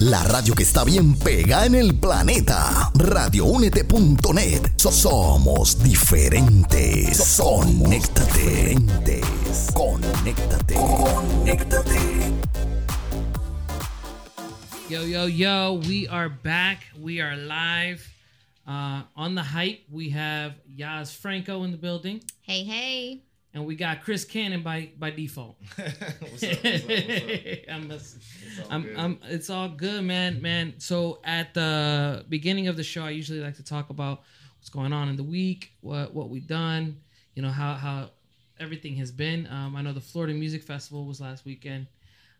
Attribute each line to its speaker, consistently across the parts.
Speaker 1: La radio que está bien pega en el planeta. Radioúnete.net. So- somos diferentes. Conéctate. Conéctate. Conéctate.
Speaker 2: Yo, yo, yo, we are back. We are live. Uh, on the hype, we have Yaz Franco in the building,
Speaker 3: Hey, hey.
Speaker 2: And we got Chris Cannon by by default.
Speaker 4: what's up? What's up? What's up?
Speaker 2: I'm, mess-
Speaker 4: all
Speaker 2: I'm. I'm, it's all good, man, man. So at the beginning of the show, I usually like to talk about what's going on in the week, what what we've done, you know, how how everything has been. Um, I know the Florida Music Festival was last weekend.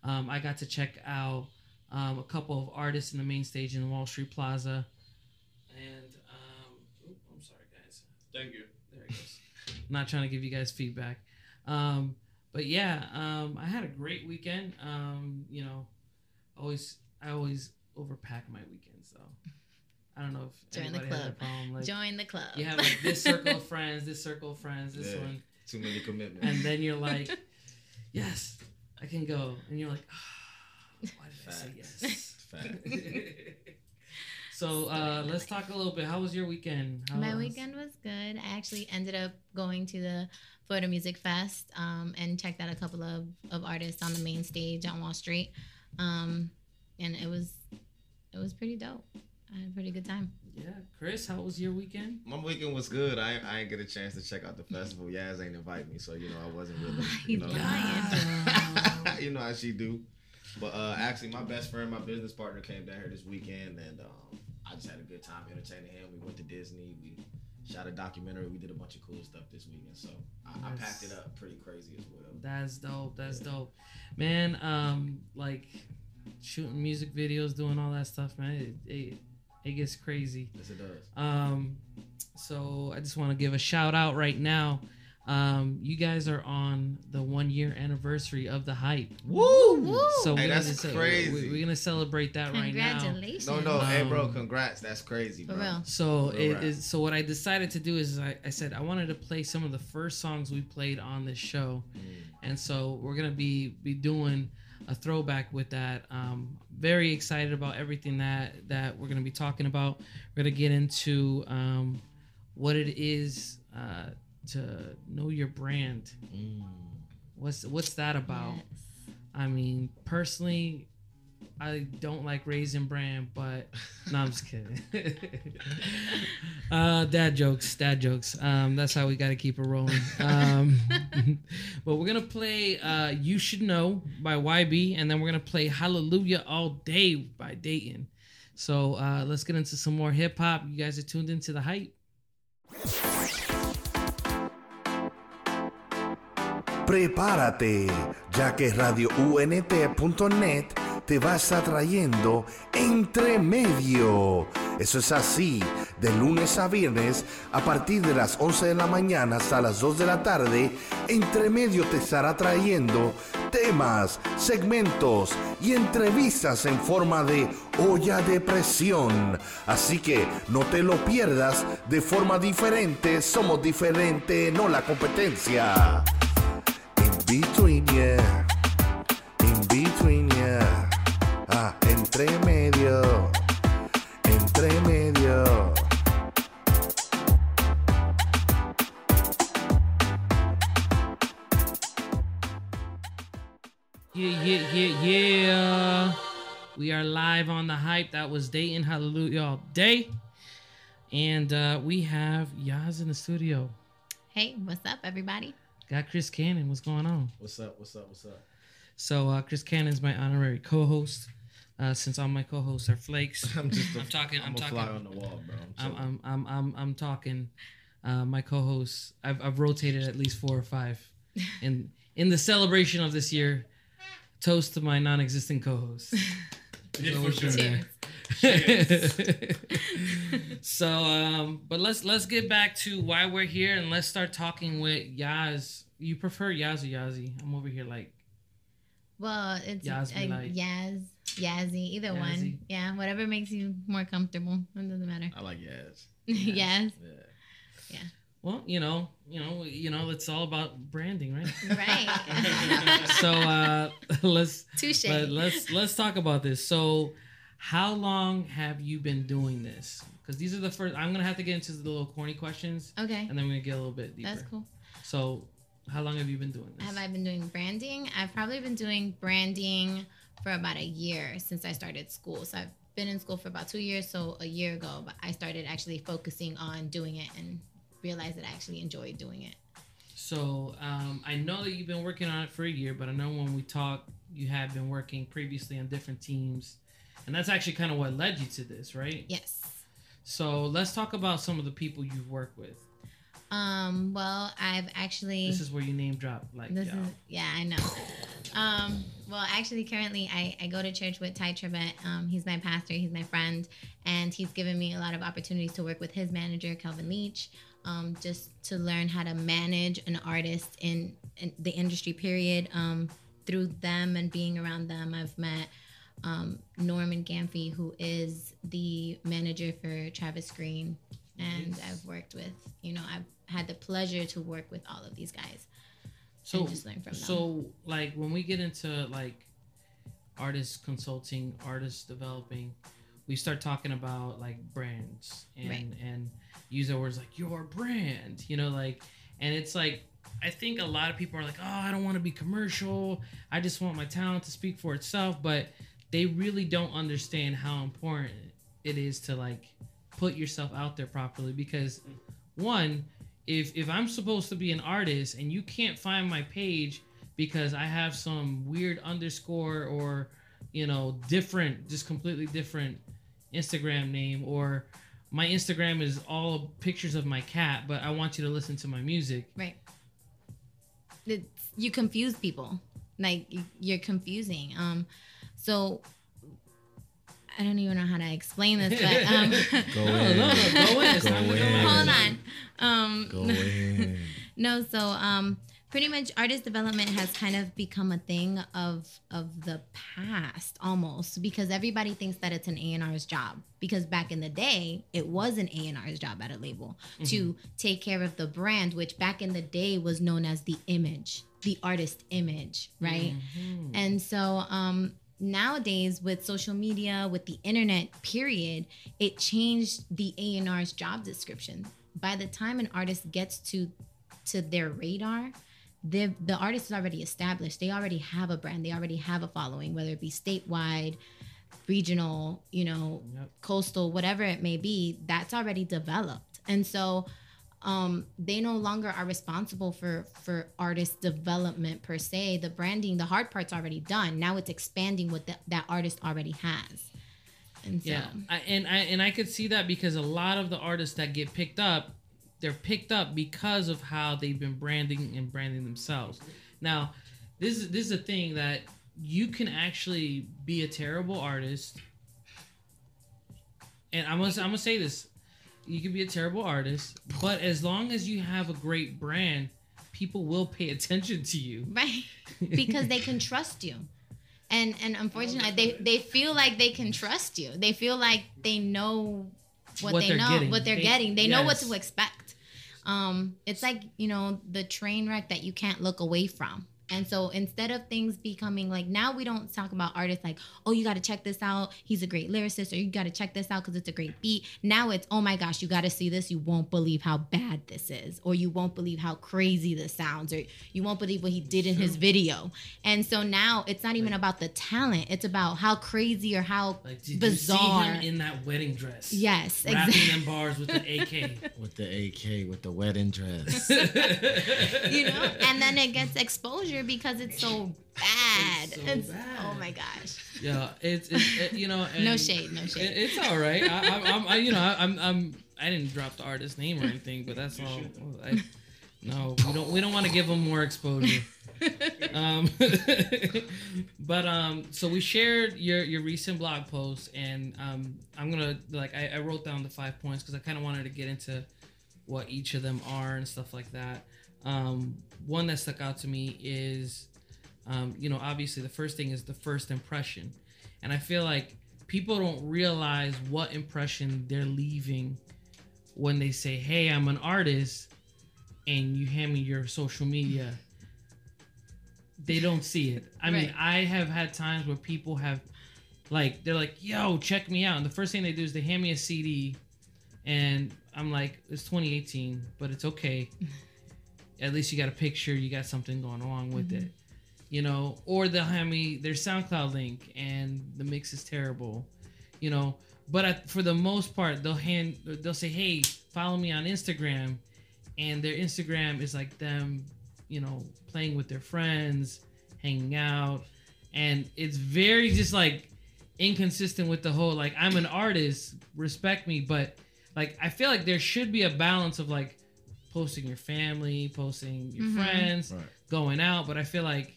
Speaker 2: Um, I got to check out um, a couple of artists in the main stage in Wall Street Plaza, and um, oop, I'm sorry, guys.
Speaker 4: Thank you.
Speaker 2: There it. Not trying to give you guys feedback. Um, but yeah, um, I had a great weekend. Um, you know, always I always overpack my weekends, so I don't know if
Speaker 3: Join the
Speaker 2: anybody has a
Speaker 3: club.
Speaker 2: problem. Like
Speaker 3: Join the club.
Speaker 2: you have like this circle of friends, this circle of friends, this
Speaker 4: Yeah.
Speaker 2: one,
Speaker 4: Too many commitments.
Speaker 2: and then you're like, yes, I can go, and you're like, ah, why did I say yes?
Speaker 4: Fact.
Speaker 2: so uh, let's talk a little bit. How was your weekend? How
Speaker 3: My
Speaker 2: was-
Speaker 3: weekend was good. I actually ended up going to the Florida Music Fest um, and checked out a couple of, of artists on the main stage on Wall Street. Um, and it was it was pretty dope. I had a pretty good time.
Speaker 2: Yeah, Chris, how was your weekend?
Speaker 4: My weekend was good. I I didn't get a chance to check out the festival. Yaz ain't invite me, so you know I wasn't really. You know, you know how she do. But uh, actually, my best friend, my business partner, came down here this weekend, and um, I just had a good time entertaining him. We went to Disney. We shot a documentary. We did a bunch of cool stuff this weekend, so I, I packed it up pretty crazy as well.
Speaker 2: That's dope. That's dope, man. Um, like shooting music videos, doing all that stuff, man. It it, it gets crazy.
Speaker 4: Yes, it does.
Speaker 2: Um, so I just want to give a shout out right now. Um, you guys are on the one year anniversary of the hype.
Speaker 4: Woo!
Speaker 3: Woo!
Speaker 2: So
Speaker 4: Hey,
Speaker 2: we're
Speaker 4: that's
Speaker 2: gonna ce-
Speaker 4: crazy.
Speaker 2: we- We're gonna celebrate that right now.
Speaker 3: Congratulations.
Speaker 4: No, no, hey, bro,
Speaker 2: Um,
Speaker 4: congrats. That's crazy,
Speaker 3: For
Speaker 4: bro.
Speaker 3: real.
Speaker 2: So
Speaker 4: Real
Speaker 2: it So what I decided to do is I, I said I wanted to play some of the first songs we played on this show,
Speaker 4: Mm.
Speaker 2: and so we're gonna be be doing a throwback with that. Um, very excited about everything that that we're gonna be talking about. We're gonna get into um, what it is uh, to know your brand.
Speaker 4: Mm.
Speaker 2: What's what's that about?
Speaker 3: Yes.
Speaker 2: I mean, personally, I don't like raisin brand, but no, I'm just kidding. uh, dad jokes, dad jokes. Um, that's how we got to keep it rolling. Um, but we're gonna play uh, "You Should Know" by YB, and then we're gonna play "Hallelujah All Day" by Dayton. So uh, let's get into some more hip hop. You guys are tuned into the hype.
Speaker 5: Prepárate, ya que RadioUNT.net te va a estar trayendo Entre Medio. Eso es así, de lunes a viernes, a partir de las 11 de la mañana hasta las 2 de la tarde, Entre Medio te estará trayendo temas, segmentos y entrevistas en forma de olla de presión. Así que no te lo pierdas de forma diferente, somos diferente, no la competencia. In between, yeah. In between, yeah. Ah, entre medio. Entre medio.
Speaker 2: Yeah, yeah, yeah, yeah. We are live on the hype. That was Dayton Hallelujah all day. And uh, we have Yaz in the studio.
Speaker 3: Hey, what's up, everybody?
Speaker 2: Got Chris Cannon. What's going on?
Speaker 4: What's up? What's up? What's up?
Speaker 2: So uh, Chris Cannon's my honorary co-host. Uh, since all my co-hosts are flakes,
Speaker 4: I'm just. A,
Speaker 2: I'm talking- I'm
Speaker 4: a
Speaker 2: talking-
Speaker 4: fly on the wall, bro. I'm,
Speaker 2: I'm. I'm I'm I'm, I'm talking. Uh, my co-hosts, I've, I've rotated at least four or five, in in the celebration of this year. Toast to my non-existent co-hosts. Always been there. so, um, but let's let's get back to why we're here and let's start talking with Yaz. You prefer Yaz or Yazi? I'm over here like
Speaker 3: Well, it's
Speaker 2: Yasmin
Speaker 3: uh, Yaz, Yazzie, either
Speaker 2: Yazzie.
Speaker 3: one. Yeah, whatever makes you more comfortable. It doesn't matter.
Speaker 4: I like Yaz.
Speaker 3: yes.
Speaker 4: Yeah.
Speaker 2: Well, you know, you know, you know, it's all about branding, right?
Speaker 3: Right.
Speaker 2: so uh let's
Speaker 3: Touche.
Speaker 2: let, let's let's talk about this. So how long have you been doing this? Because these are the first. I'm gonna have to get into the little corny questions,
Speaker 3: Okay.
Speaker 2: and then we're gonna get a little bit deeper.
Speaker 3: That's cool.
Speaker 2: So, how long have you been doing this?
Speaker 3: Have I been doing branding? I've probably been doing branding for about a year since I started school. So I've been in school for about two years. So a year ago, but I started actually focusing on doing it and realized that I actually enjoyed doing it.
Speaker 2: So um, I know that you've been working on it for a year, but I know when we talked, you had been working previously on different teams, and that's actually kind of what led you to this, right?
Speaker 3: Yes.
Speaker 2: So let's talk about some of the people you've worked with.
Speaker 3: Um, well, I've actually
Speaker 2: This is where you name drop, like
Speaker 3: This is yeah, I know. Um, well, actually, currently, I, I go to church with Tye Tribbett. Um, he's my pastor. He's my friend, and he's given me a lot of opportunities to work with his manager, Kelvin Leach, um, just to learn how to manage an artist in, in the industry. Period. Um, through them and being around them, I've met um, Norman Gamphy, who is the manager for Travis Greene, and
Speaker 2: Yes.
Speaker 3: I've worked with. You know, I've had the pleasure to work with all of these guys
Speaker 2: So
Speaker 3: and just learn from them.
Speaker 2: So, like, when we get into like artist consulting, artist developing, we start talking about like brands and
Speaker 3: Right.
Speaker 2: and use the words like your brand, you know, like, and it's like I think a lot of people are like, oh, I don't want to be commercial. I just want my talent to speak for itself, but they really don't understand how important it is to like put yourself out there properly because one if if I'm supposed to be an artist and you can't find my page because I have some weird underscore or you know different just completely different Instagram name or my Instagram is all pictures of my cat but I want you to listen to my music
Speaker 3: Right. It's, you confuse people. Like you- you're confusing. Um, so I don't even know how to explain this, but um,
Speaker 4: Go
Speaker 2: no,
Speaker 4: in.
Speaker 2: no, no, go in.
Speaker 4: Go
Speaker 2: time to go
Speaker 4: in.
Speaker 2: in.
Speaker 3: hold on. Um,
Speaker 4: Go in.
Speaker 3: no, so um, pretty much artist development has kind of become a thing of of the past almost because everybody thinks that it's an A&R's job because back in the day it was an A&R's job at a label to take care of the brand which back in the day was known as the image the artist image right
Speaker 2: Mhm.
Speaker 3: and so um, nowadays with social media, with the internet, period, it changed the A&R's job description. By the time an artist gets to to their radar, the the artist is already established. They already have a brand. They already have a following, whether it be statewide, regional, you know,
Speaker 2: Yep.
Speaker 3: coastal, whatever it may be. That's already developed, and so um, they no longer are responsible for for artist development per se. The branding, the hard part's already done. Now it's expanding what the, that artist already has. And so,
Speaker 2: Yeah, I, and I and I could see that because a lot of the artists that get picked up, they're picked up because of how they've been branding and branding themselves. Now, this is this is a thing that you can actually be a terrible artist, and I'm gonna I'm gonna say this: you can be a terrible artist, but as long as you have a great brand, people will pay attention to you.
Speaker 3: right, because they can trust you. And and unfortunately, they they feel like they can trust you. They feel like they know what,
Speaker 2: What
Speaker 3: they
Speaker 2: they're
Speaker 3: know,
Speaker 2: getting.
Speaker 3: what they're
Speaker 2: They-
Speaker 3: getting. They know what to expect. Um, it's like you know the train wreck that you can't look away from. And so instead of things becoming like now we don't talk about artists like, oh, you got to check this out. He's a great lyricist, or you got to check this out because it's a great beat. Now it's, oh my gosh, you got to see this. You won't believe how bad this is, or you won't believe how crazy this sounds, or you won't believe what he did in his video. And so now it's not even about the talent; it's about how crazy or how
Speaker 2: Like, did
Speaker 3: bizarre.
Speaker 2: you see him in that wedding dress?
Speaker 3: yes,
Speaker 2: rapping
Speaker 3: exactly.
Speaker 2: them bars with an AK.
Speaker 4: With the AK, with the wedding dress.
Speaker 3: you know and then it gets exposure because it's so bad
Speaker 2: It's so
Speaker 3: It's-
Speaker 2: bad.
Speaker 3: oh my gosh
Speaker 2: Yeah, it's, it's it, you know.
Speaker 3: no shade no
Speaker 2: It,
Speaker 3: shade
Speaker 2: it's all right. I, I, I'm, I, you know, I, I'm, I'm, I didn't drop the artist name or anything, but that's all. I, no, we don't, we don't want to give them more exposure. um, but um, so we shared your your recent blog post, and um, I'm gonna like I, I wrote down the five points because I kind of wanted to get into what each of them are and stuff like that. Um, one that stuck out to me is, um, you know, obviously the first thing is the first impression, and I feel like people don't realize what impression they're leaving when they say, "Hey, I'm an artist," and you hand me your social media. They don't see it. I mean, I have had times where people have like they're like, "Yo, check me out." And the first thing they do is they hand me a CD, and I'm like, "It's 2018, but it's okay. At least you got a picture. You got something going along with mm-hmm. it." You know, or they'll hand me their SoundCloud link, and the mix is terrible. You know, but at, for the most part, they'll hand they'll say, "Hey, follow me on Instagram," and their Instagram is like them, you know, playing with their friends, hanging out, and it's very just like inconsistent with the whole like I'm an artist, respect me, but like I feel like there should be a balance of like posting your family, posting your
Speaker 3: Mhm.
Speaker 2: friends,
Speaker 4: Right.
Speaker 2: going out, but I feel like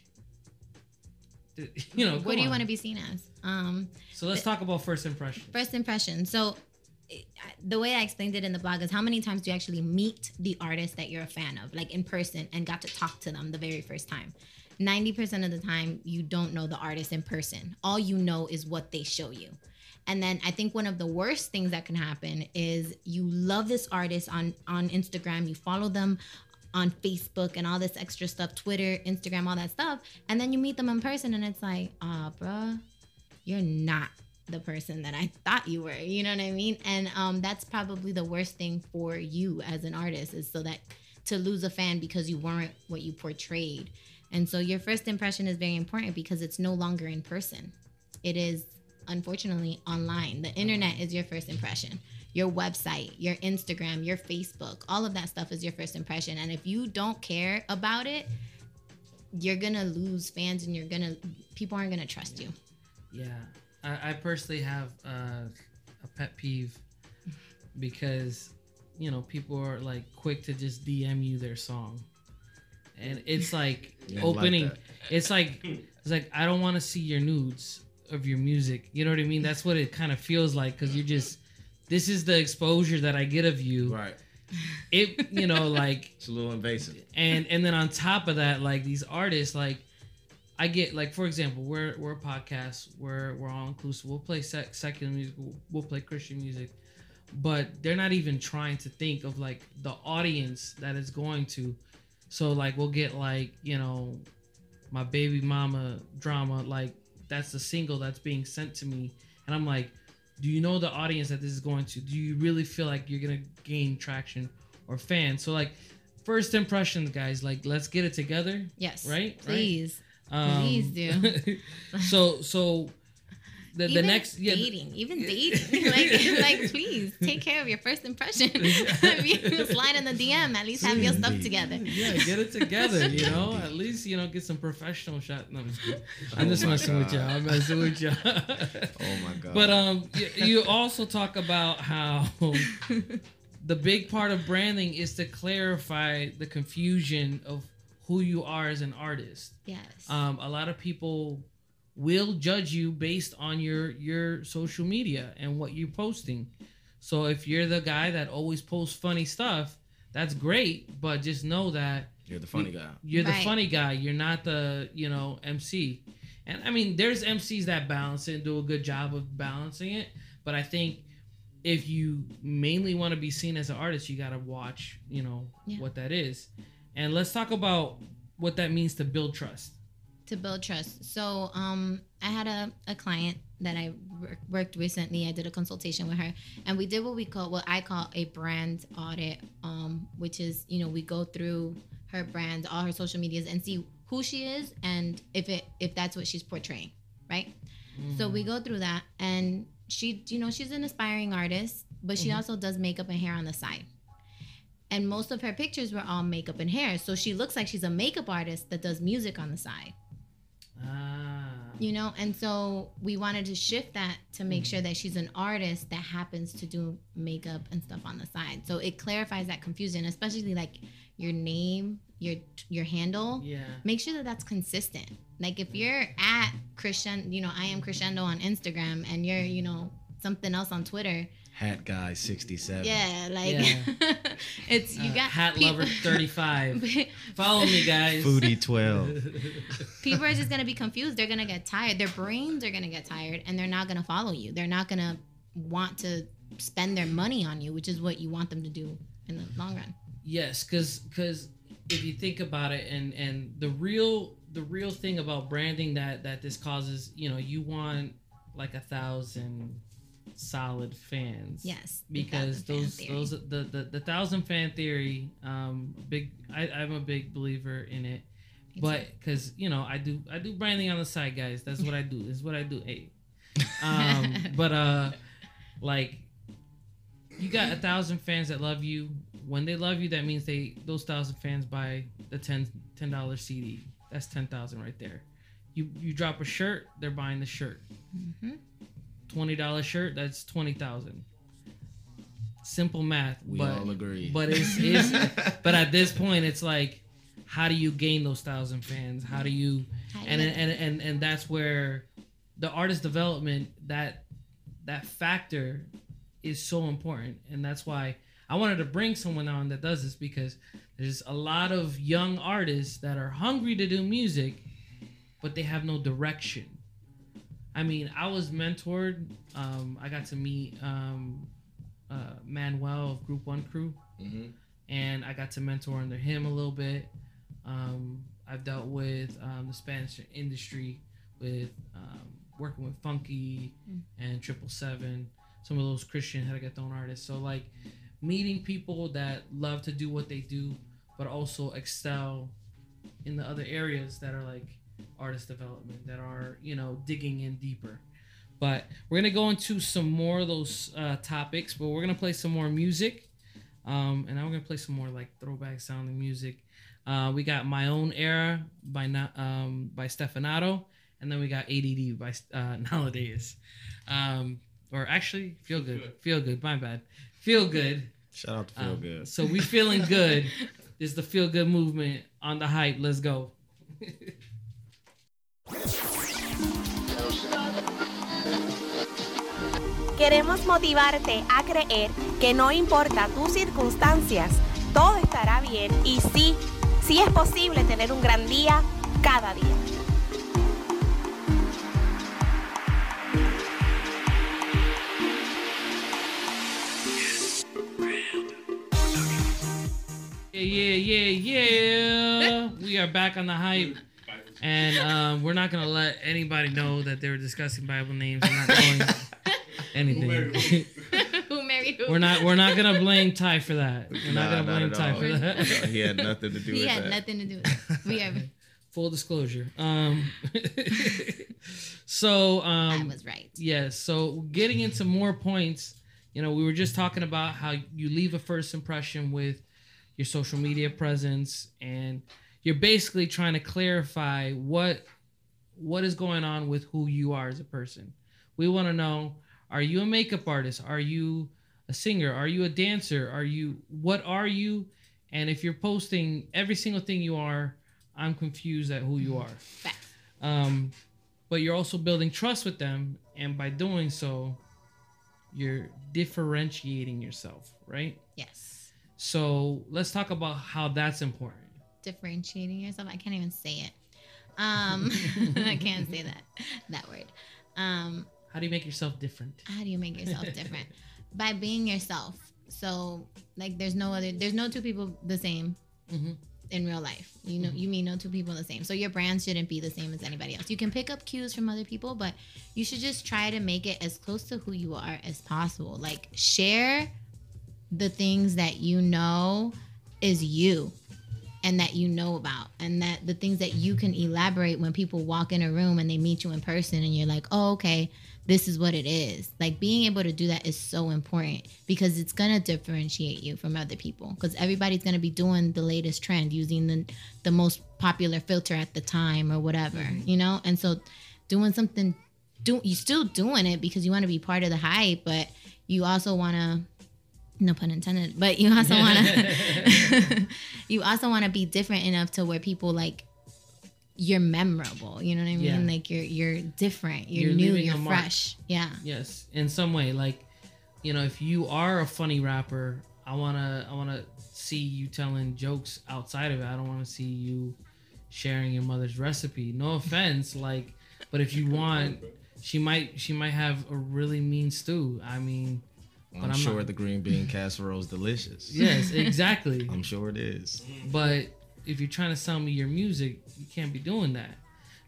Speaker 2: you know,
Speaker 3: what do you
Speaker 2: on.
Speaker 3: want to be seen as? Um,
Speaker 2: So let's talk about first impression.
Speaker 3: First impression. So, the way I explained it in the blog is how many times do you actually meet the artist that you're a fan of, like in person, and got to talk to them the very first time? 90% of the time, you don't know the artist in person. All you know is what they show you. And then I think one of the worst things that can happen is you love this artist on on Instagram, you follow them on Facebook and all this extra stuff, Twitter, Instagram, all that stuff, and then you meet them in person and it's like, ah, bruh, you're not the person that I thought you were. You know what I mean? And um, that's probably the worst thing for you as an artist is so that to lose a fan because you weren't what you portrayed. And so your first impression is very important because it's no longer in person. It is unfortunately online. The internet is your first impression. Your website, your Instagram, your Facebook, all of that stuff is your first impression. And if you don't care about it, you're gonna lose fans and you're gonna people aren't gonna trust you.
Speaker 2: Yeah, I, I personally have uh, a pet peeve because you know people are like quick to just DM you their song, and it's like
Speaker 4: Yeah, I like
Speaker 2: opening. it's like it's like I don't want to see your nudes of your music. You know what I mean? That's what it kind of feels like because you're just. This is the exposure that I get of you.
Speaker 4: Right.
Speaker 2: It, you know, like
Speaker 4: It's a little invasive.
Speaker 2: and and then on top of that like these artists like i get like for example we're we're a podcast we're we're all inclusive we'll play sec- secular music we'll, we'll play christian music but they're not even trying to think of like the audience that is going to so like we'll get like you know my baby mama drama like that's the single that's being sent to me and i'm like do you know the audience that this is going to do you really feel like you're gonna gain traction or fans so like first impressions guys like let's get it together
Speaker 3: Yes.
Speaker 2: Right, right.
Speaker 3: Please.
Speaker 2: um,
Speaker 3: Please do.
Speaker 2: so so the, the
Speaker 3: even
Speaker 2: next yeah the-
Speaker 3: dating, even dating, like, like please take care of your first impression. slide in the DM, at least have your stuff together.
Speaker 2: yeah, get it together, you know. At least you know get some professional shot. No, I'm just, kidding. I'm just
Speaker 4: Oh my
Speaker 2: messing with y'all. I'm messing with y'all.
Speaker 4: Oh my god.
Speaker 2: But um, you, you also talk about how the big part of branding is to clarify the confusion of who you are as an artist.
Speaker 3: Yes.
Speaker 2: Um, a lot of people will judge you based on your your social media and what you're posting. So if you're the guy that always posts funny stuff, that's great, but just know that
Speaker 4: You're the funny guy.
Speaker 2: you're the funny guy. You're not the you know MC. And I mean, there's MCs that balance it and do a good job of balancing it. But I think if you mainly want to be seen as an artist, you got to watch you know
Speaker 3: Yeah.
Speaker 2: what that is. And let's talk about what that means to build trust.
Speaker 3: To build trust. So, um, I had a, a client that I wor- worked recently. I did a consultation with her, and we did what we call what I call a brand audit, um, which is you know we go through her brand, all her social medias, and see who she is and if it if that's what she's portraying, right? So we go through that, and she, you know, she's an aspiring artist, but she also does makeup and hair on the side. And most of her pictures were all makeup and hair. So she looks like she's a makeup artist that does music on the side.
Speaker 2: Ah.
Speaker 3: you know and so we wanted to shift that to make sure mm. that she's an artist that happens to do makeup and stuff on the side. So it clarifies that confusion especially like your name your your handle.
Speaker 2: Yeah.
Speaker 3: make sure that that's consistent. Like if mm. you're at christian you know i am crescendo on instagram and you're you know something else on twitter
Speaker 4: Hat guy 67.
Speaker 3: yeah like
Speaker 2: Yeah.
Speaker 3: it's you
Speaker 2: Uh,
Speaker 3: got
Speaker 2: hat
Speaker 3: peop-
Speaker 2: lover 35. Follow me, guys.
Speaker 4: Foodie 12.
Speaker 3: people are just gonna be confused. They're gonna get tired. Their brains are gonna get tired, and they're not gonna follow you. They're not gonna want to spend their money on you, which is what you want them to do in the long run.
Speaker 2: Yes, because because if you think about it, and and the real the real thing about branding that that this causes, you know, you want like a thousand solid fans.
Speaker 3: Yes,
Speaker 2: because
Speaker 3: thousand
Speaker 2: those those the, the the thousand fan theory um big I, i'm a big believer in it.
Speaker 3: Me
Speaker 2: but because you know i do i do branding on the side guys. That's what i do. This is what i do. Hey. Um but uh like you got a thousand fans that love you. When they love you that means they those thousand fans buy the 10 ten dollar cd that's 10000 right there. You you drop a shirt they're buying the shirt
Speaker 3: Mhm.
Speaker 2: $20 shirt that's 20000 simple math
Speaker 4: We
Speaker 2: but
Speaker 4: all agree.
Speaker 2: but it's, it's but at this point it's like how do you gain those thousand fans how do you
Speaker 3: How
Speaker 2: and
Speaker 3: you-
Speaker 2: and and, and that's where the artist development that that factor is so important and that's why i wanted to bring someone on that does this because there's a lot of young artists that are hungry to do music but they have no direction i mean i was mentored um, i got to meet um, uh, Manwell of group one crew
Speaker 4: Mhm.
Speaker 2: and I got to mentor under him a little bit. Um, I've dealt with um, the Spanish industry with um, working with Funky and Triple Seven, some of those Christian reggaeton artists. So like meeting people that love to do what they do, but also excel in the other areas that are like artist development, that are you know digging in deeper. But we're gonna go into some more of those uh, topics, but we're gonna play some more music. Um, and now we're gonna play some more like throwback sounding music. Uh, we got My Own Era by Na- um, by Stefanato, and then we got ADD by uh, Nowadays. Um, or actually, Feel Good. Feel Good. My bad. Feel Good.
Speaker 4: Shout out to Feel
Speaker 2: Um,
Speaker 4: Good.
Speaker 2: So we feeling good. this is the Feel Good movement on the hype. Let's go.
Speaker 6: Queremos motivarte a creer que no importa tus circunstancias, todo estará bien y sí, sí es posible tener un gran día cada día.
Speaker 2: Yeah, yeah, yeah, yeah. we are back on the hype. And um, we're not gonna let anybody know that they were discussing Bible names. We're not doing anything.
Speaker 3: Who married who?
Speaker 2: we're not. We're not gonna blame Tye for that. We're not gonna blame
Speaker 4: at
Speaker 2: Tye
Speaker 4: all.
Speaker 2: for that.
Speaker 4: he had nothing to do
Speaker 3: He
Speaker 4: with
Speaker 3: had nothing to do with it. We have
Speaker 2: Full disclosure. Um, so
Speaker 3: I
Speaker 2: um,
Speaker 3: was right.
Speaker 2: Yes. So getting into more points, you know, we were just talking about how you leave a first impression with your social media presence, and you're basically trying to clarify what what is going on with who you are as a person. We want to know: Are you a makeup artist? Are you a singer? Are you a dancer? Are you what are you? And if you're posting every single thing you are, I'm confused at who you are. Um, but you're also building trust with them, and by doing so, you're differentiating yourself, right?
Speaker 3: Yes.
Speaker 2: So let's talk about how that's important.
Speaker 3: Differentiating yourself. I can't even say it. Um, I can't say that that word. Um,
Speaker 2: How do you make yourself different?
Speaker 3: how do you make yourself different? By being yourself. So like, there's no other. There's no two people the same
Speaker 2: Mhm.
Speaker 3: in real life. You know, you mean no two people the same. So your brand shouldn't be the same as anybody else. You can pick up cues from other people, but you should just try to make it as close to who you are as possible. Like share the things that you know is you and that you know about and that the things that you can elaborate when people walk in a room and they meet you in person and you're like, "Oh, okay, this is what it is." Like being able to do that is so important because it's going to differentiate you from other people cuz everybody's going to be doing the latest trend using the the most popular filter at the time or whatever, mm-hmm. you know? And so doing something do you still doing it because you want to be part of the hype, but you also want to no pun intended, but you also want to you also want to be different enough to where people like you're memorable. You know what I mean?
Speaker 2: Yeah.
Speaker 3: Like you're you're different. You're,
Speaker 2: You're
Speaker 3: new. You're
Speaker 2: a mark.
Speaker 3: fresh. Yeah.
Speaker 2: Yes, in some way, like you know, if you are a funny rapper, I wanna I wanna see you telling jokes outside of it. I don't want to see you sharing your mother's recipe. No offense, like, but if you want, she might she might have a really mean stew. I mean,
Speaker 4: I'm,
Speaker 2: But I'm
Speaker 4: sure
Speaker 2: not-
Speaker 4: the green bean casserole is delicious.
Speaker 2: yes, exactly.
Speaker 4: I'm sure it is.
Speaker 2: But if you're trying to sell me your music, you can't be doing that.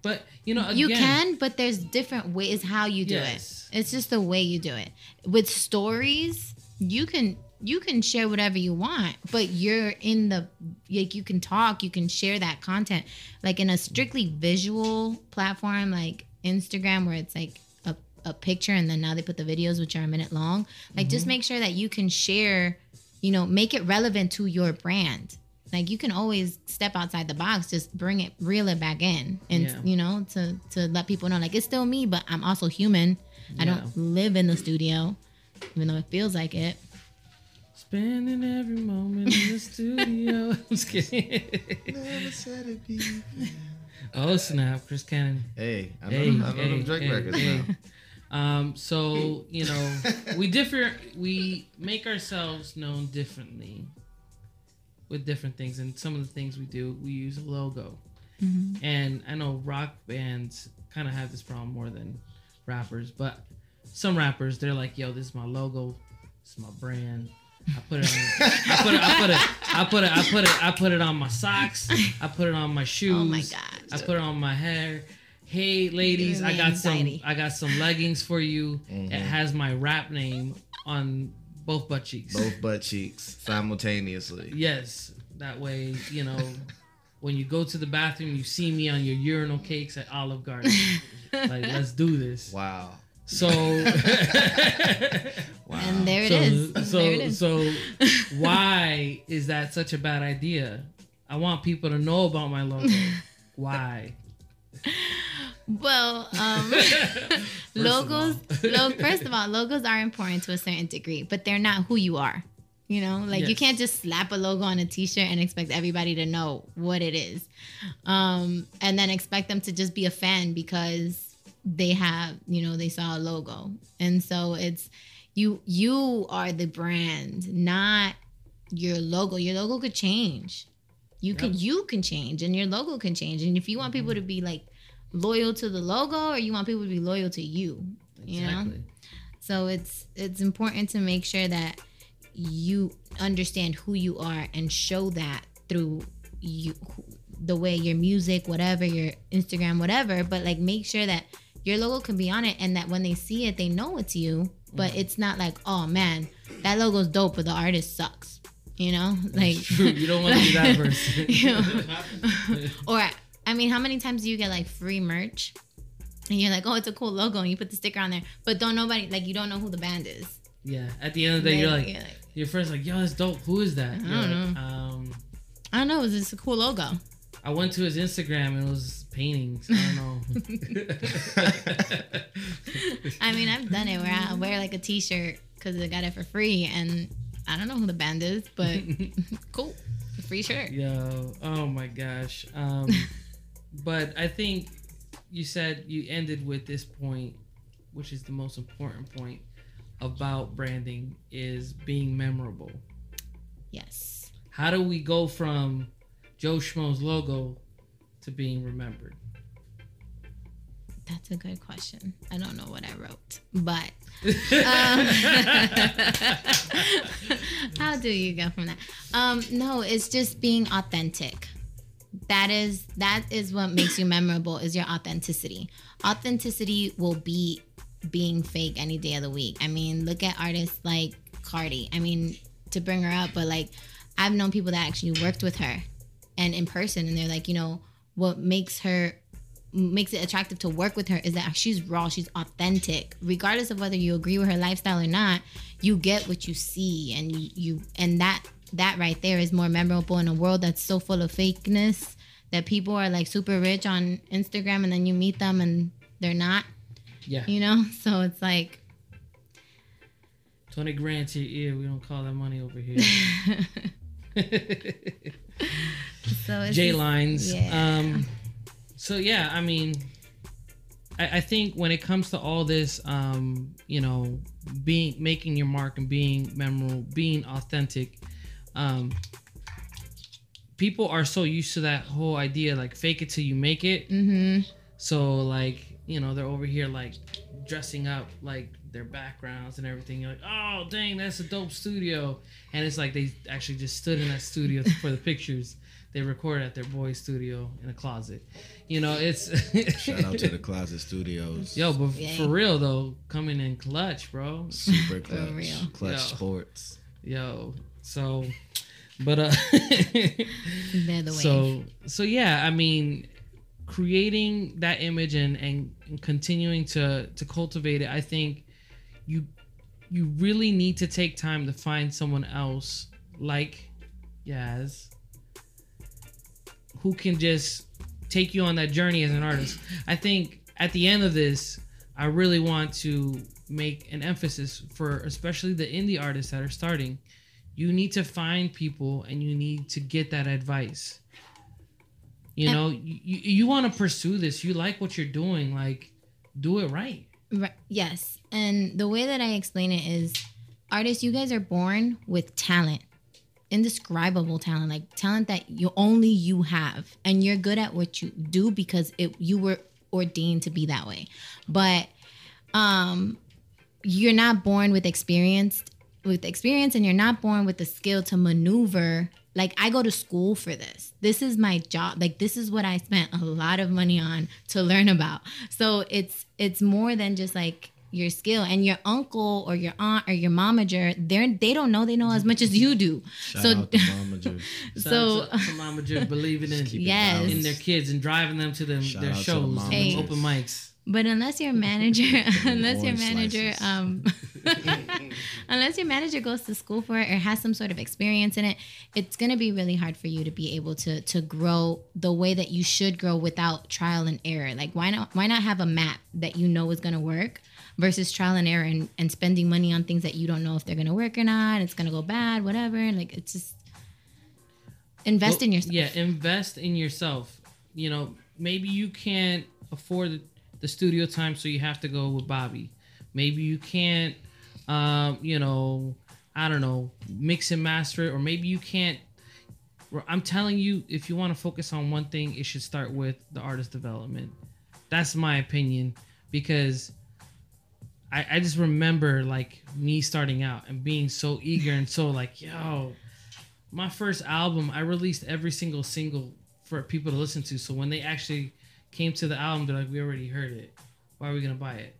Speaker 2: But you know, again,
Speaker 3: you can, but there's different ways how you do
Speaker 2: Yes.
Speaker 3: it. It's just the way you do it. With stories, you can you can share whatever you want, but you're in the like you can talk, you can share that content. Like in a strictly visual platform like Instagram where it's like a, a picture and then now they put the videos which are a minute long. Like just mm-hmm. make sure that you can share, you know, make it relevant to your brand. Like you can always step outside the box, just bring it, reel it back in, and
Speaker 2: Yeah.
Speaker 3: you know, to to let people know like it's still me, but I'm also human. I don't live in the studio, even though it feels like it.
Speaker 2: spending every moment in the studio. I'm just kidding.
Speaker 4: Never said it be.
Speaker 2: oh snap, Chris Cannon.
Speaker 4: Hey, I know,
Speaker 2: Hey,
Speaker 4: I know
Speaker 2: hey,
Speaker 4: them Drake
Speaker 2: hey,
Speaker 4: records
Speaker 2: hey.
Speaker 4: now.
Speaker 2: Um, so you know, we differ. We make ourselves known differently with different things, and some of the things we do, we use a logo. Mm-hmm. And I know rock bands kind of have this problem more than rappers, but some rappers they're like, "Yo, this is my logo, this is my brand." I put it on. I put it. I put it. I put it. I put it. I put it on my socks. I put it on my shoes.
Speaker 3: Oh my gosh.
Speaker 2: I put it on my hair. Hey, ladies, I
Speaker 3: me
Speaker 2: got some. I got some leggings for you. It mm-hmm. has my rap name on both butt cheeks.
Speaker 4: Both butt cheeks simultaneously.
Speaker 2: Yes, that way you know when you go to the bathroom, you see me on your urinal cakes at Olive Garden. like, let's do this.
Speaker 4: Wow.
Speaker 2: So,
Speaker 3: And there it
Speaker 2: so,
Speaker 3: is.
Speaker 2: So,
Speaker 3: there it is.
Speaker 2: so why is that such a bad idea? I want people to know about my logo. Why?
Speaker 3: Well, um, logos. lo- first of all, logos are important to a certain degree, but they're not who you are. You know, like you can't just slap a logo on a T-shirt and expect everybody to know what it is, um, and then expect them to just be a fan because they have, you know, they saw a logo. And so it's you. You are the brand, not your logo. Your logo could change. You can you can change, and your logo can change. And if you want people to be like loyal to the logo or you want people to be loyal to you you know
Speaker 2: Exactly.
Speaker 3: so it's it's important to make sure that you understand who you are and show that through you the way your music whatever your instagram whatever but like make sure that your logo can be on it and that when they see it they know it's you but mm-hmm. it's not like oh man that logo's dope but the artist sucks you know like
Speaker 2: you don't want to be that person.
Speaker 3: you know? or I mean, how many times do you get like free merch? And you're like, oh, it's a cool logo, and you put the sticker on there, but don't nobody like you don't know who the band is.
Speaker 2: yeah. At the end of the day, you're like,
Speaker 3: you're like,
Speaker 2: you're first like, yo, that's dope. Who is that? You're
Speaker 3: don't
Speaker 2: like, um,
Speaker 3: I don't know, it's just a cool logo.
Speaker 2: I went to his Instagram and it was paintings. I don't know.
Speaker 3: I mean, I've done it where I wear like a T-shirt because I got it for free, and I don't know who the band is, but cool, free shirt.
Speaker 2: Yo, oh my gosh. Um, but I think you said you ended with this point, which is the most important point about branding is being memorable.
Speaker 3: Yes.
Speaker 2: How do we go from Joe Schmo's logo to being remembered?
Speaker 3: That's a good question. I don't know what I wrote, but um, how do you go from that? Um, no, it's just being authentic. That is that is what makes you memorable is your authenticity. Authenticity will beat being fake any day of the week. I mean, look at artists like Cardi. I mean, to bring her up, but like I've known people that actually worked with her and in person and they're like, you know, what makes her makes it attractive to work with her is that she's raw, she's authentic. Regardless of whether you agree with her lifestyle or not, you get what you see and you, you and that that right there is more memorable in a world that's so full of fakeness that people are like super rich on Instagram and then you meet them and they're not,
Speaker 2: Yeah.
Speaker 3: you know? So it's like
Speaker 2: 20 grand to your ear. We don't call that money over here.
Speaker 3: so
Speaker 2: J lines.
Speaker 3: yeah.
Speaker 2: Um, so yeah, I mean, I, I think when it comes to all this, um, you know, being making your mark and being memorable, being authentic, um, people are so used to that whole idea, like fake it till you make it.
Speaker 3: Mhm.
Speaker 2: So like, you know, they're over here like dressing up like their backgrounds and everything. You're like, oh dang, that's a dope studio. And it's like they actually just stood in that studio for the pictures. They recorded at their boy's studio in a closet. You know, it's
Speaker 4: Shout out to the Closet Studios.
Speaker 2: Yo, but
Speaker 3: Yay.
Speaker 2: for real though, coming in clutch, bro.
Speaker 4: Super clutch.
Speaker 3: real.
Speaker 4: Clutch
Speaker 2: Yo.
Speaker 4: Sports.
Speaker 2: Yo, so, but uh,
Speaker 3: They're the way.
Speaker 2: so so yeah, I mean, creating that image and and continuing to to cultivate it, I think you you really need to take time to find someone else like Yaz who can just take you on that journey as an artist. I think at the end of this, I really want to make an emphasis for especially the indie artists that are starting. You need to find people and you need to get that advice. You know, you, you, you want to pursue this. You like what you're doing, like do it right.
Speaker 3: Right. Yes. And the way that I explain it is artists, you guys are born with talent. Indescribable talent, like talent that you only you have. And you're good at what you do because it you were ordained to be that way. But um you're not born with experience with experience and you're not born with the skill to maneuver like i go to school for this this is my job like this is what i spent a lot of money on to learn about so it's it's more than just like your skill and your uncle or your aunt or your momager they're they don't know they know as much as you do
Speaker 4: Shout
Speaker 3: so
Speaker 4: out to Mama Ju.
Speaker 3: so
Speaker 2: Shout out to, to Mama believing in
Speaker 3: Yes.
Speaker 2: in their kids and driving them to them
Speaker 4: Shout
Speaker 2: their
Speaker 4: out to the
Speaker 2: shows,
Speaker 3: Hey.
Speaker 2: open mics.
Speaker 3: But unless your manager, unless your
Speaker 4: orange
Speaker 3: manager, um, unless your manager goes to school for it or has some sort of experience in it, it's gonna be really hard for you to be able to to grow the way that you should grow without trial and error. Like why not? Why not have a map that you know is gonna work versus trial and error and, and spending money on things that you don't know if they're gonna work or not. It's gonna go bad, whatever. Like it's just invest in yourself.
Speaker 2: Yeah, invest in yourself. You know, maybe you can't afford the studio time, so you have to go with Bobby. Maybe you can't, um, you know, I don't know, mix and master it, or maybe you can't. I'm telling you, if you want to focus on one thing, it should start with the artist development. That's my opinion because I, I just remember like me starting out and being so eager and so like, yo, my first album, I released every single single for people to listen to. So when they actually came to the album, they're like, we already heard it. Why are we gonna buy it?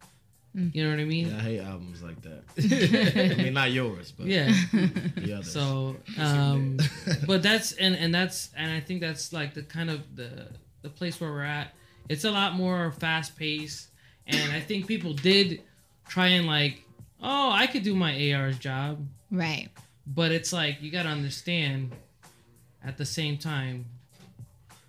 Speaker 2: You know what I mean?
Speaker 4: Yeah, I hate albums like that. I mean, not yours, but
Speaker 2: Yeah.
Speaker 4: the others.
Speaker 2: So, um, but that's and and that's and I think that's like the kind of the the place where we're at. It's a lot more fast paced, and I think people did try and like, oh, I could do my A&R's job,
Speaker 3: Right.
Speaker 2: but it's like you gotta understand at the same time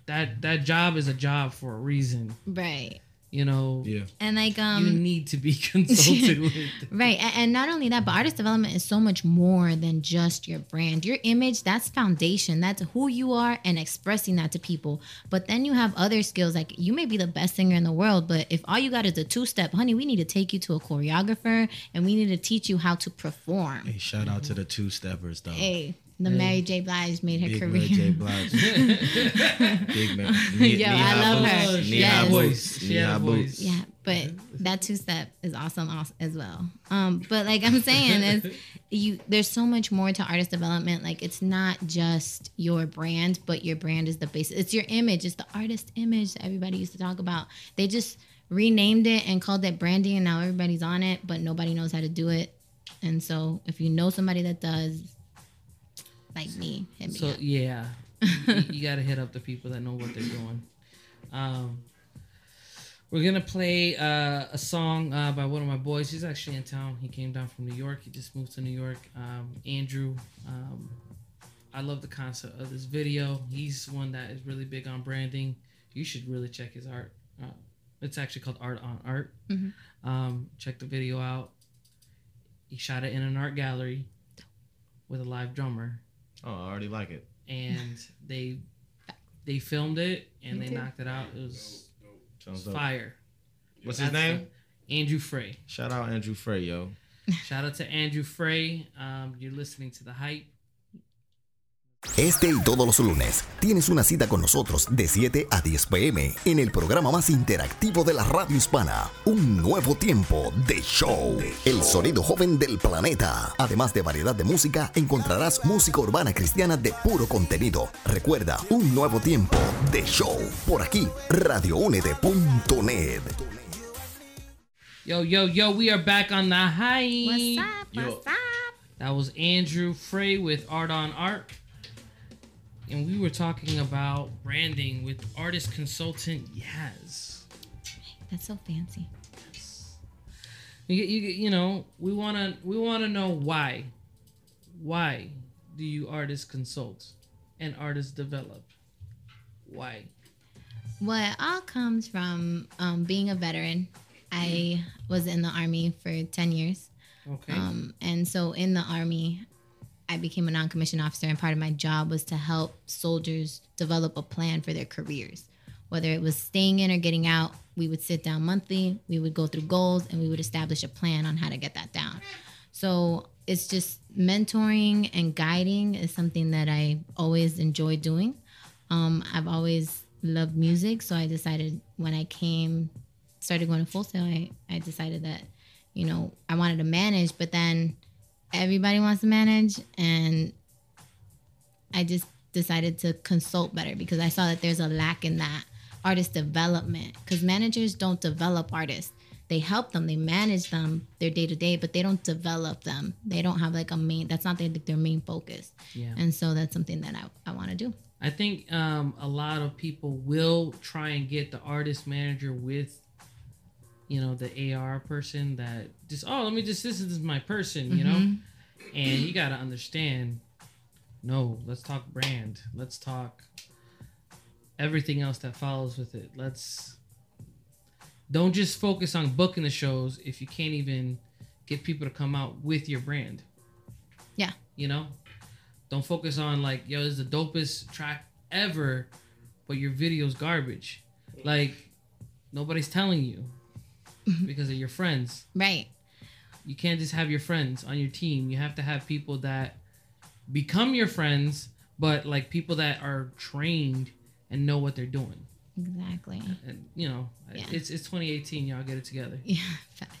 Speaker 2: that that job is a job for a reason.
Speaker 3: Right.
Speaker 2: You know,
Speaker 4: yeah,
Speaker 3: And like um you
Speaker 2: need to be consulted with.
Speaker 3: Right. And not only that, but artist development is so much more than just your brand. Your image, that's foundation. That's who you are and expressing that to people. But then you have other skills. Like you may be the best singer in the world, but if all you got is a two step, honey, we need to take you to a choreographer and we need to teach you how to perform.
Speaker 4: hey, shout out to the two steppers though.
Speaker 3: Hey, the Mary J. Blige made her
Speaker 4: Big
Speaker 3: career.
Speaker 4: Mary J. Blige. Big man. Knee,
Speaker 3: Yo, I
Speaker 4: knee-high
Speaker 3: love
Speaker 4: boots,
Speaker 3: her.
Speaker 4: Knee
Speaker 3: Yes.
Speaker 4: high
Speaker 2: Voice.
Speaker 4: boots.
Speaker 2: She
Speaker 4: Knee
Speaker 2: had a
Speaker 4: high
Speaker 2: voice.
Speaker 3: Yeah, but that two step is awesome as well. Um, but like I'm saying is you there's so much more to artist development. Like it's not just your brand, but your brand is the base. It's your image. It's the artist image that everybody used to talk about. They just renamed it and called it branding and now everybody's on it, but nobody knows how to do it. And so if you know somebody that does like me, hit me
Speaker 2: So
Speaker 3: up.
Speaker 2: yeah, you, you got to hit up the people that know what they're doing. Um, we're gonna play uh, a song uh, by one of my boys. He's actually in town. He came down from New York. He just moved to New York. Um, Andrew. Um, I love the concept of this video. He's one that is really big on branding. You should really check his art. Uh, it's actually called Art on Art.
Speaker 3: Mhm.
Speaker 2: Um, check the video out. He shot it in an art gallery with a live drummer
Speaker 4: Oh, I already like it.
Speaker 2: and they they filmed it and they
Speaker 3: too.
Speaker 2: knocked it out. It was
Speaker 4: Sounds dope.
Speaker 2: fire.
Speaker 4: What's his
Speaker 2: That's
Speaker 4: name?
Speaker 2: the- Andrew Frey.
Speaker 4: Shout out Andrew Frey, yo.
Speaker 2: Shout out to Andrew Frey. Um, you're listening to the hype.
Speaker 1: Este y todos los lunes tienes una cita con nosotros de 7 a 10 pm en el programa más interactivo de la radio hispana. Un nuevo tiempo de show. El sonido joven del planeta. Además de variedad de música, encontrarás música urbana cristiana de puro contenido. Recuerda, un nuevo tiempo de show. Por aquí, radioúnete.net.
Speaker 2: Yo, yo, yo, we are back on the high.
Speaker 3: What's up? What's up?
Speaker 2: That was Andrew Frey with Art on Art. And we were talking about branding with artist consultant Yaz.
Speaker 3: That's so fancy.
Speaker 2: You, you, you know, we wanna we wanna know why. Why do you artists consult and artists develop? Why?
Speaker 3: Well, it all comes from um, being a veteran. I was in the army for 10 years.
Speaker 2: Okay.
Speaker 3: Um, and so in the army, I became a non commissioned officer, and part of my job was to help soldiers develop a plan for their careers. Whether it was staying in or getting out, we would sit down monthly, we would go through goals, and we would establish a plan on how to get that down. So it's just mentoring and guiding is something that I always enjoy doing. Um, I've always loved music, so I decided when I came, started going to Full Sail, I, I decided that, you know, I wanted to manage, but then everybody wants to manage, and I just decided to consult better because I saw that there's a lack in that artist development because managers don't develop artists. They help them, they manage them their day to day, but they don't develop them. They don't have like a main, that's not their, their main focus.
Speaker 2: Yeah.
Speaker 3: And so that's something that I, I want to do.
Speaker 2: I think um, a lot of people will try and get the artist manager with, you know, the A&R person that just oh let me just this is my person, you know, mm-hmm. and you got to understand. No, let's talk brand. Let's talk everything else that follows with it. Let's don't just focus on booking the shows if you can't even get people to come out with your brand.
Speaker 3: Yeah.
Speaker 2: You know, don't focus on like, yo, this is the dopest track ever, but your video's garbage. Like, nobody's telling you Mm-hmm. because of your friends.
Speaker 3: Right.
Speaker 2: You can't just have your friends on your team. You have to have people that become your friends, but like people that are trained and know what they're doing.
Speaker 3: Exactly.
Speaker 2: And you know,
Speaker 3: Yeah.
Speaker 2: it's it's 2018. Y'all get it together.
Speaker 3: Yeah. Facts.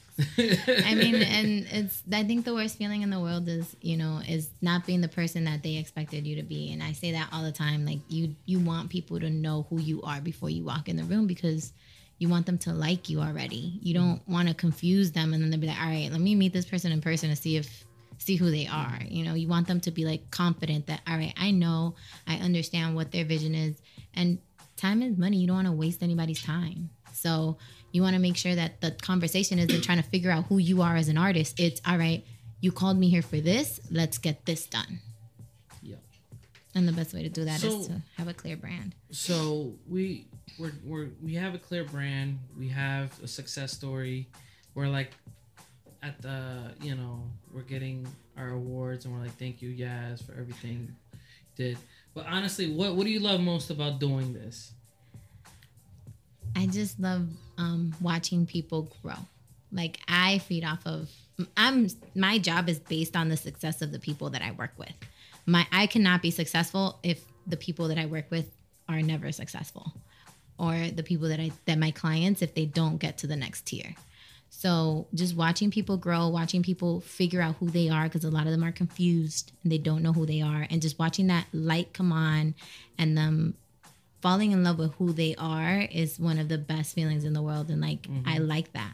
Speaker 3: I mean, and it's, I think the worst feeling in the world is, you know, is not being the person that they expected you to be. And I say that all the time. Like, you, you want people to know who you are before you walk in the room because you want them to like you already. You mm-hmm. don't want to confuse them and then they'll be like, all right, let me meet this person in person to see if, see who they mm-hmm. are. You know, you want them to be like confident that, all right, I know, I understand what their vision is. And time is money. You don't want to waste anybody's time. So you want to make sure that the conversation isn't trying to figure out who you are as an artist. It's all right, you called me here for this. Let's get this done.
Speaker 2: Yeah.
Speaker 3: And the best way to do that is
Speaker 2: So-
Speaker 3: to have a clear brand.
Speaker 2: So we we're, we're we have a clear brand. We have a success story. We're like at the you know we're getting our awards and we're like thank you Yaz for everything did. But honestly, what what do you love most about doing this?
Speaker 3: I just love um, watching people grow. Like I feed off of. I'm my job is based on the success of the people that I work with. My I cannot be successful if the people that I work with are never successful, or the people that I that my clients if they don't get to the next tier. So just watching people grow, watching people figure out who they are, because a lot of them are confused and they don't know who they are, and just watching that light come on and them falling in love with who they are is one of the best feelings in the world. And like, I like that.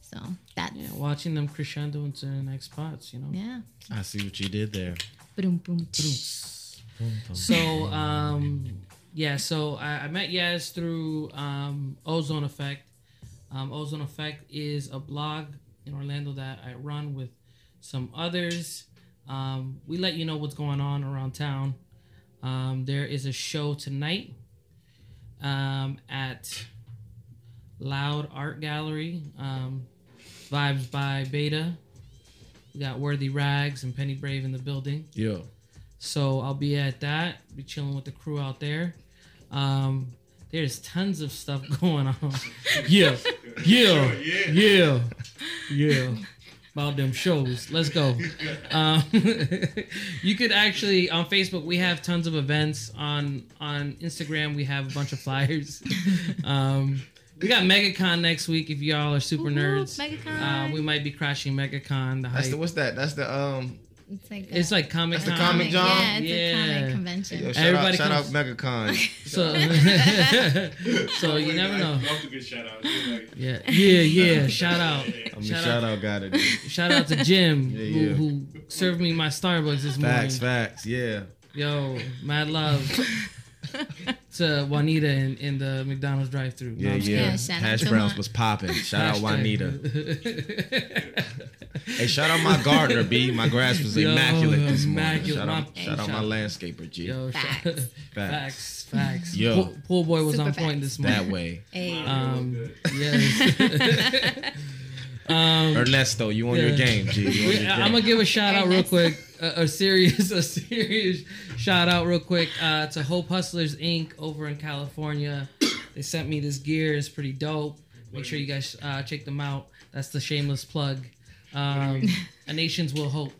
Speaker 3: So that's,
Speaker 2: Yeah,
Speaker 3: yeah.
Speaker 2: watching them crescendo into the next spots. You know. Yeah.
Speaker 4: I see what you did there.
Speaker 3: Boom, boom.
Speaker 2: So um yeah, so I, I met Yaz through um Ozone Effect. Um, Ozone Effect is a blog in Orlando that I run with some others. Um, we let you know what's going on around town. Um, there is a show tonight um, at Loud Art Gallery. Um, vibes by Beta. We got Worthy Rags and Penny Brave in the building.
Speaker 4: Yo.
Speaker 2: So I'll be at that. Be chilling with the crew out there. Um, there's tons of stuff going on. yeah, yeah, yeah, yeah. about them shows. Let's go. Um, you could actually on Facebook we have tons of events. On on Instagram we have a bunch of flyers. Um, we got MegaCon next week if y'all are super
Speaker 3: Woo-hoo,
Speaker 2: nerds.
Speaker 3: MegaCon.
Speaker 2: Uh, we might be crashing MegaCon. The
Speaker 4: That's the what's that? That's the um.
Speaker 3: It's like
Speaker 2: It's
Speaker 3: a-
Speaker 2: like Comic
Speaker 4: That's the
Speaker 2: Con.
Speaker 4: Comic Con?
Speaker 3: Yeah, it's a comic convention.
Speaker 4: Yo, shout
Speaker 2: Everybody
Speaker 4: out, shout out
Speaker 2: comes-
Speaker 4: MegaCon.
Speaker 2: So, so you never know.
Speaker 7: Love to get shout out. Like,
Speaker 2: Yeah, yeah, yeah. Shout out,
Speaker 4: I mean,
Speaker 2: shout,
Speaker 4: shout,
Speaker 2: out,
Speaker 4: out, got it. dude.
Speaker 2: shout out to Jim
Speaker 4: Yeah,
Speaker 2: who, who served me my Starbucks this
Speaker 4: Facts,
Speaker 2: morning.
Speaker 4: Facts, facts. Yeah.
Speaker 2: Yo, mad love to Juanita in, in the McDonald's drive-through.
Speaker 4: Yeah,
Speaker 2: I'm
Speaker 4: yeah.
Speaker 3: Yeah,
Speaker 4: Hash browns was popping. Shout out Juanita. Hey, shout out my gardener, B. My grass was
Speaker 2: Yo,
Speaker 4: immaculate this morning.
Speaker 2: immaculate.
Speaker 4: Shout out,
Speaker 2: My-
Speaker 4: shout out my landscaper, G.
Speaker 2: Yo,
Speaker 3: Facts.
Speaker 2: facts,
Speaker 4: Facts.
Speaker 2: facts, facts.
Speaker 4: Yo.
Speaker 2: Pool, pool boy was
Speaker 3: Super
Speaker 2: on point
Speaker 3: facts.
Speaker 2: this morning.
Speaker 4: That way.
Speaker 3: Hey.
Speaker 2: Um, yes. um,
Speaker 4: Ernesto, you on your game, G. You on your game.
Speaker 2: I'm gonna give a shout out real quick, a, a serious, a serious shout out real quick uh, to Hope Hustlers Inc. over in California. They sent me this gear. It's pretty dope. Make sure you guys uh, check them out. That's the shameless plug. Um, a Nations Will Hope.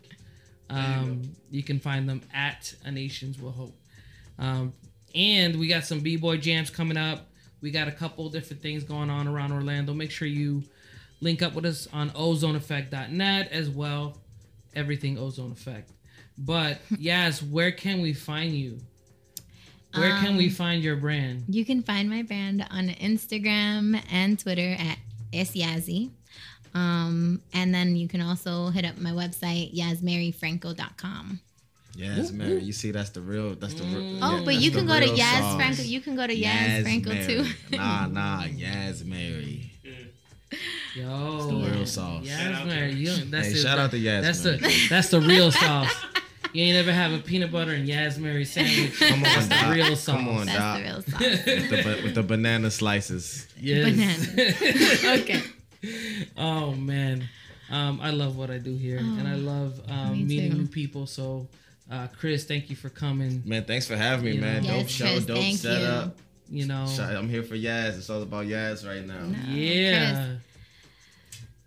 Speaker 2: Um, you can find them at A Nations Will Hope. Um, and we got some b-boy jams coming up. We got a couple different things going on around Orlando. Make sure you link up with us on ozoneeffect.net as well. Everything Ozone Effect. But yes, where can we find you? Where can we find your brand?
Speaker 3: You can find my brand on Instagram and Twitter at Yazzie. Um, and then you can also hit up my website, yazmaryfranco.com.
Speaker 4: Yes, Mary. You see, that's the real. That's the real.
Speaker 3: Oh,
Speaker 4: yeah,
Speaker 3: but you can go to
Speaker 4: real
Speaker 3: Yaz
Speaker 4: sauce.
Speaker 3: Franco. You can go to Yaz
Speaker 4: Yaz
Speaker 3: Franco
Speaker 4: Mary.
Speaker 3: too.
Speaker 4: Nah, nah, Yaz Mary.
Speaker 2: Yo,
Speaker 4: the real sauce.
Speaker 2: Yaz,
Speaker 7: out
Speaker 2: Mary,
Speaker 7: to-
Speaker 2: you, that's
Speaker 4: Hey,
Speaker 2: it.
Speaker 4: shout out to Yaz
Speaker 2: That's the that's the real sauce. You ain't ever have a peanut butter and Yasmary sandwich.
Speaker 4: Come on,
Speaker 2: that's the
Speaker 4: Doc.
Speaker 2: real sauce.
Speaker 4: Come on,
Speaker 3: That's
Speaker 4: Doc.
Speaker 3: the real sauce.
Speaker 4: With the, with the banana slices.
Speaker 2: Yes.
Speaker 3: okay.
Speaker 2: Oh man, um, I love what I do here, and I love
Speaker 3: me
Speaker 2: um, meeting
Speaker 3: too.
Speaker 2: new people. So, uh, Chris, thank you for coming.
Speaker 4: Man, thanks for having me,
Speaker 2: You
Speaker 4: man.
Speaker 2: know.
Speaker 4: Dope
Speaker 3: Yes,
Speaker 4: show,
Speaker 3: Chris,
Speaker 4: dope setup.
Speaker 2: You know,
Speaker 4: I'm here for Yaz. It's all about Yaz right now.
Speaker 3: No,
Speaker 2: yeah.
Speaker 3: Chris.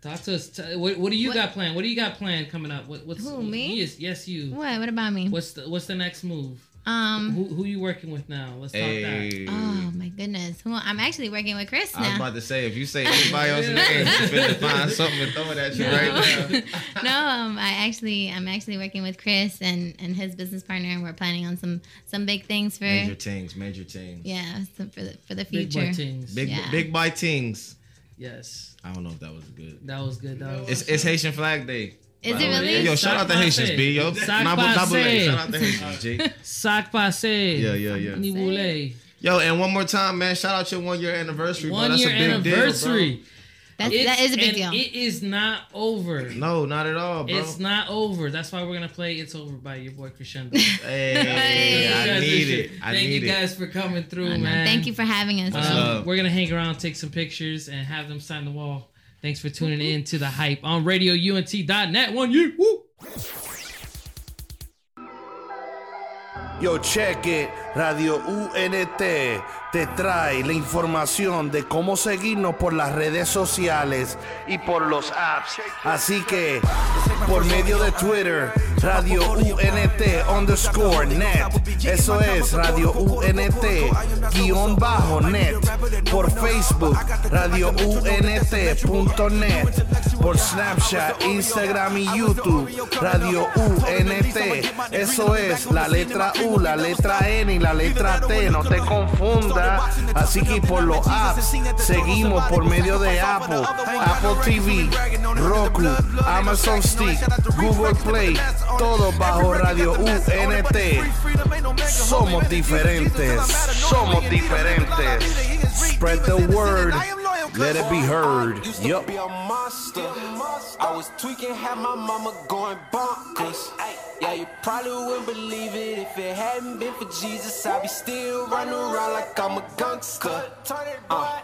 Speaker 2: Talk to us. What, what do you
Speaker 3: What-
Speaker 2: got planned? What do you got planned coming up? What, what's
Speaker 3: Who, me?
Speaker 2: Yes, yes, you.
Speaker 3: What? What about me?
Speaker 2: What's the What's the next move?
Speaker 3: Um.
Speaker 2: Who Who you working with now? Let's talk that.
Speaker 3: Oh my goodness. Who? I'm actually working with Chris now.
Speaker 4: I was about to say, if you say anybody else in the game, you finna find something to throw it at you right now.
Speaker 3: no, um, I actually, I'm actually working with Chris and and his business partner, and we're planning on some some big things for
Speaker 4: Major things, major things.
Speaker 3: yeah, some for the for the future.
Speaker 2: Big boy things.
Speaker 4: Big,
Speaker 3: Yeah.
Speaker 4: big by things.
Speaker 2: Yes,
Speaker 4: I don't know if that was good.
Speaker 2: that was good. That was.
Speaker 4: It's, it's Haitian Flag Day.
Speaker 3: Is it really?
Speaker 4: Yo, shout out to
Speaker 2: Sac
Speaker 4: Haitians,
Speaker 2: passe.
Speaker 4: B. Yo,
Speaker 2: Sac
Speaker 4: Nabu-
Speaker 2: passe.
Speaker 4: Shout out to Haitians, G.
Speaker 2: Sac passe.
Speaker 4: Yeah, yeah, yeah.
Speaker 2: Niboule.
Speaker 4: Yo, and one more time, man. Shout out your one year anniversary. bro.
Speaker 2: One
Speaker 4: That's
Speaker 2: year
Speaker 4: a big
Speaker 2: anniversary.
Speaker 3: That's,
Speaker 2: It's-
Speaker 3: that is a big
Speaker 2: and
Speaker 3: deal.
Speaker 2: It is not over.
Speaker 4: No, not at all, bro.
Speaker 2: It's not over. That's why we're gonna play "It's Over" by your boy Crescendo.
Speaker 4: Hey, I need it. I
Speaker 2: Thank
Speaker 4: need
Speaker 2: you
Speaker 4: it.
Speaker 2: guys for coming through,
Speaker 3: Oh,
Speaker 2: man.
Speaker 3: Thank you for having us.
Speaker 2: Um, we're gonna hang around, take some pictures, and have them sign the wall. Thanks for tuning in to the hype on Radioúnete.net. One year. Woo!
Speaker 5: Yo, it. Radio UNT te trae la información de cómo seguirnos por las redes sociales y por los apps. Así que, por medio de Twitter, Radio UNT underscore net. Eso es Radio UNT guion bajo net. Por Facebook, Radio UNT.net. Por Snapchat, Instagram y YouTube, Radio UNT. Eso es la letra U, la letra N y la letra T. No te confunda. Así que por los apps, seguimos por medio de Apple, Apple TV, Roku, Amazon Stick, Google Play. Todo bajo Radio UNT. Somos diferentes. Somos diferentes. Spread the word. Let it be heard.
Speaker 8: I yep. Be I was tweaking, had my mama going bonkers. Yeah, you probably wouldn't believe it if it hadn't been for Jesus. I'd be still running around like I'm a gangster. Uh.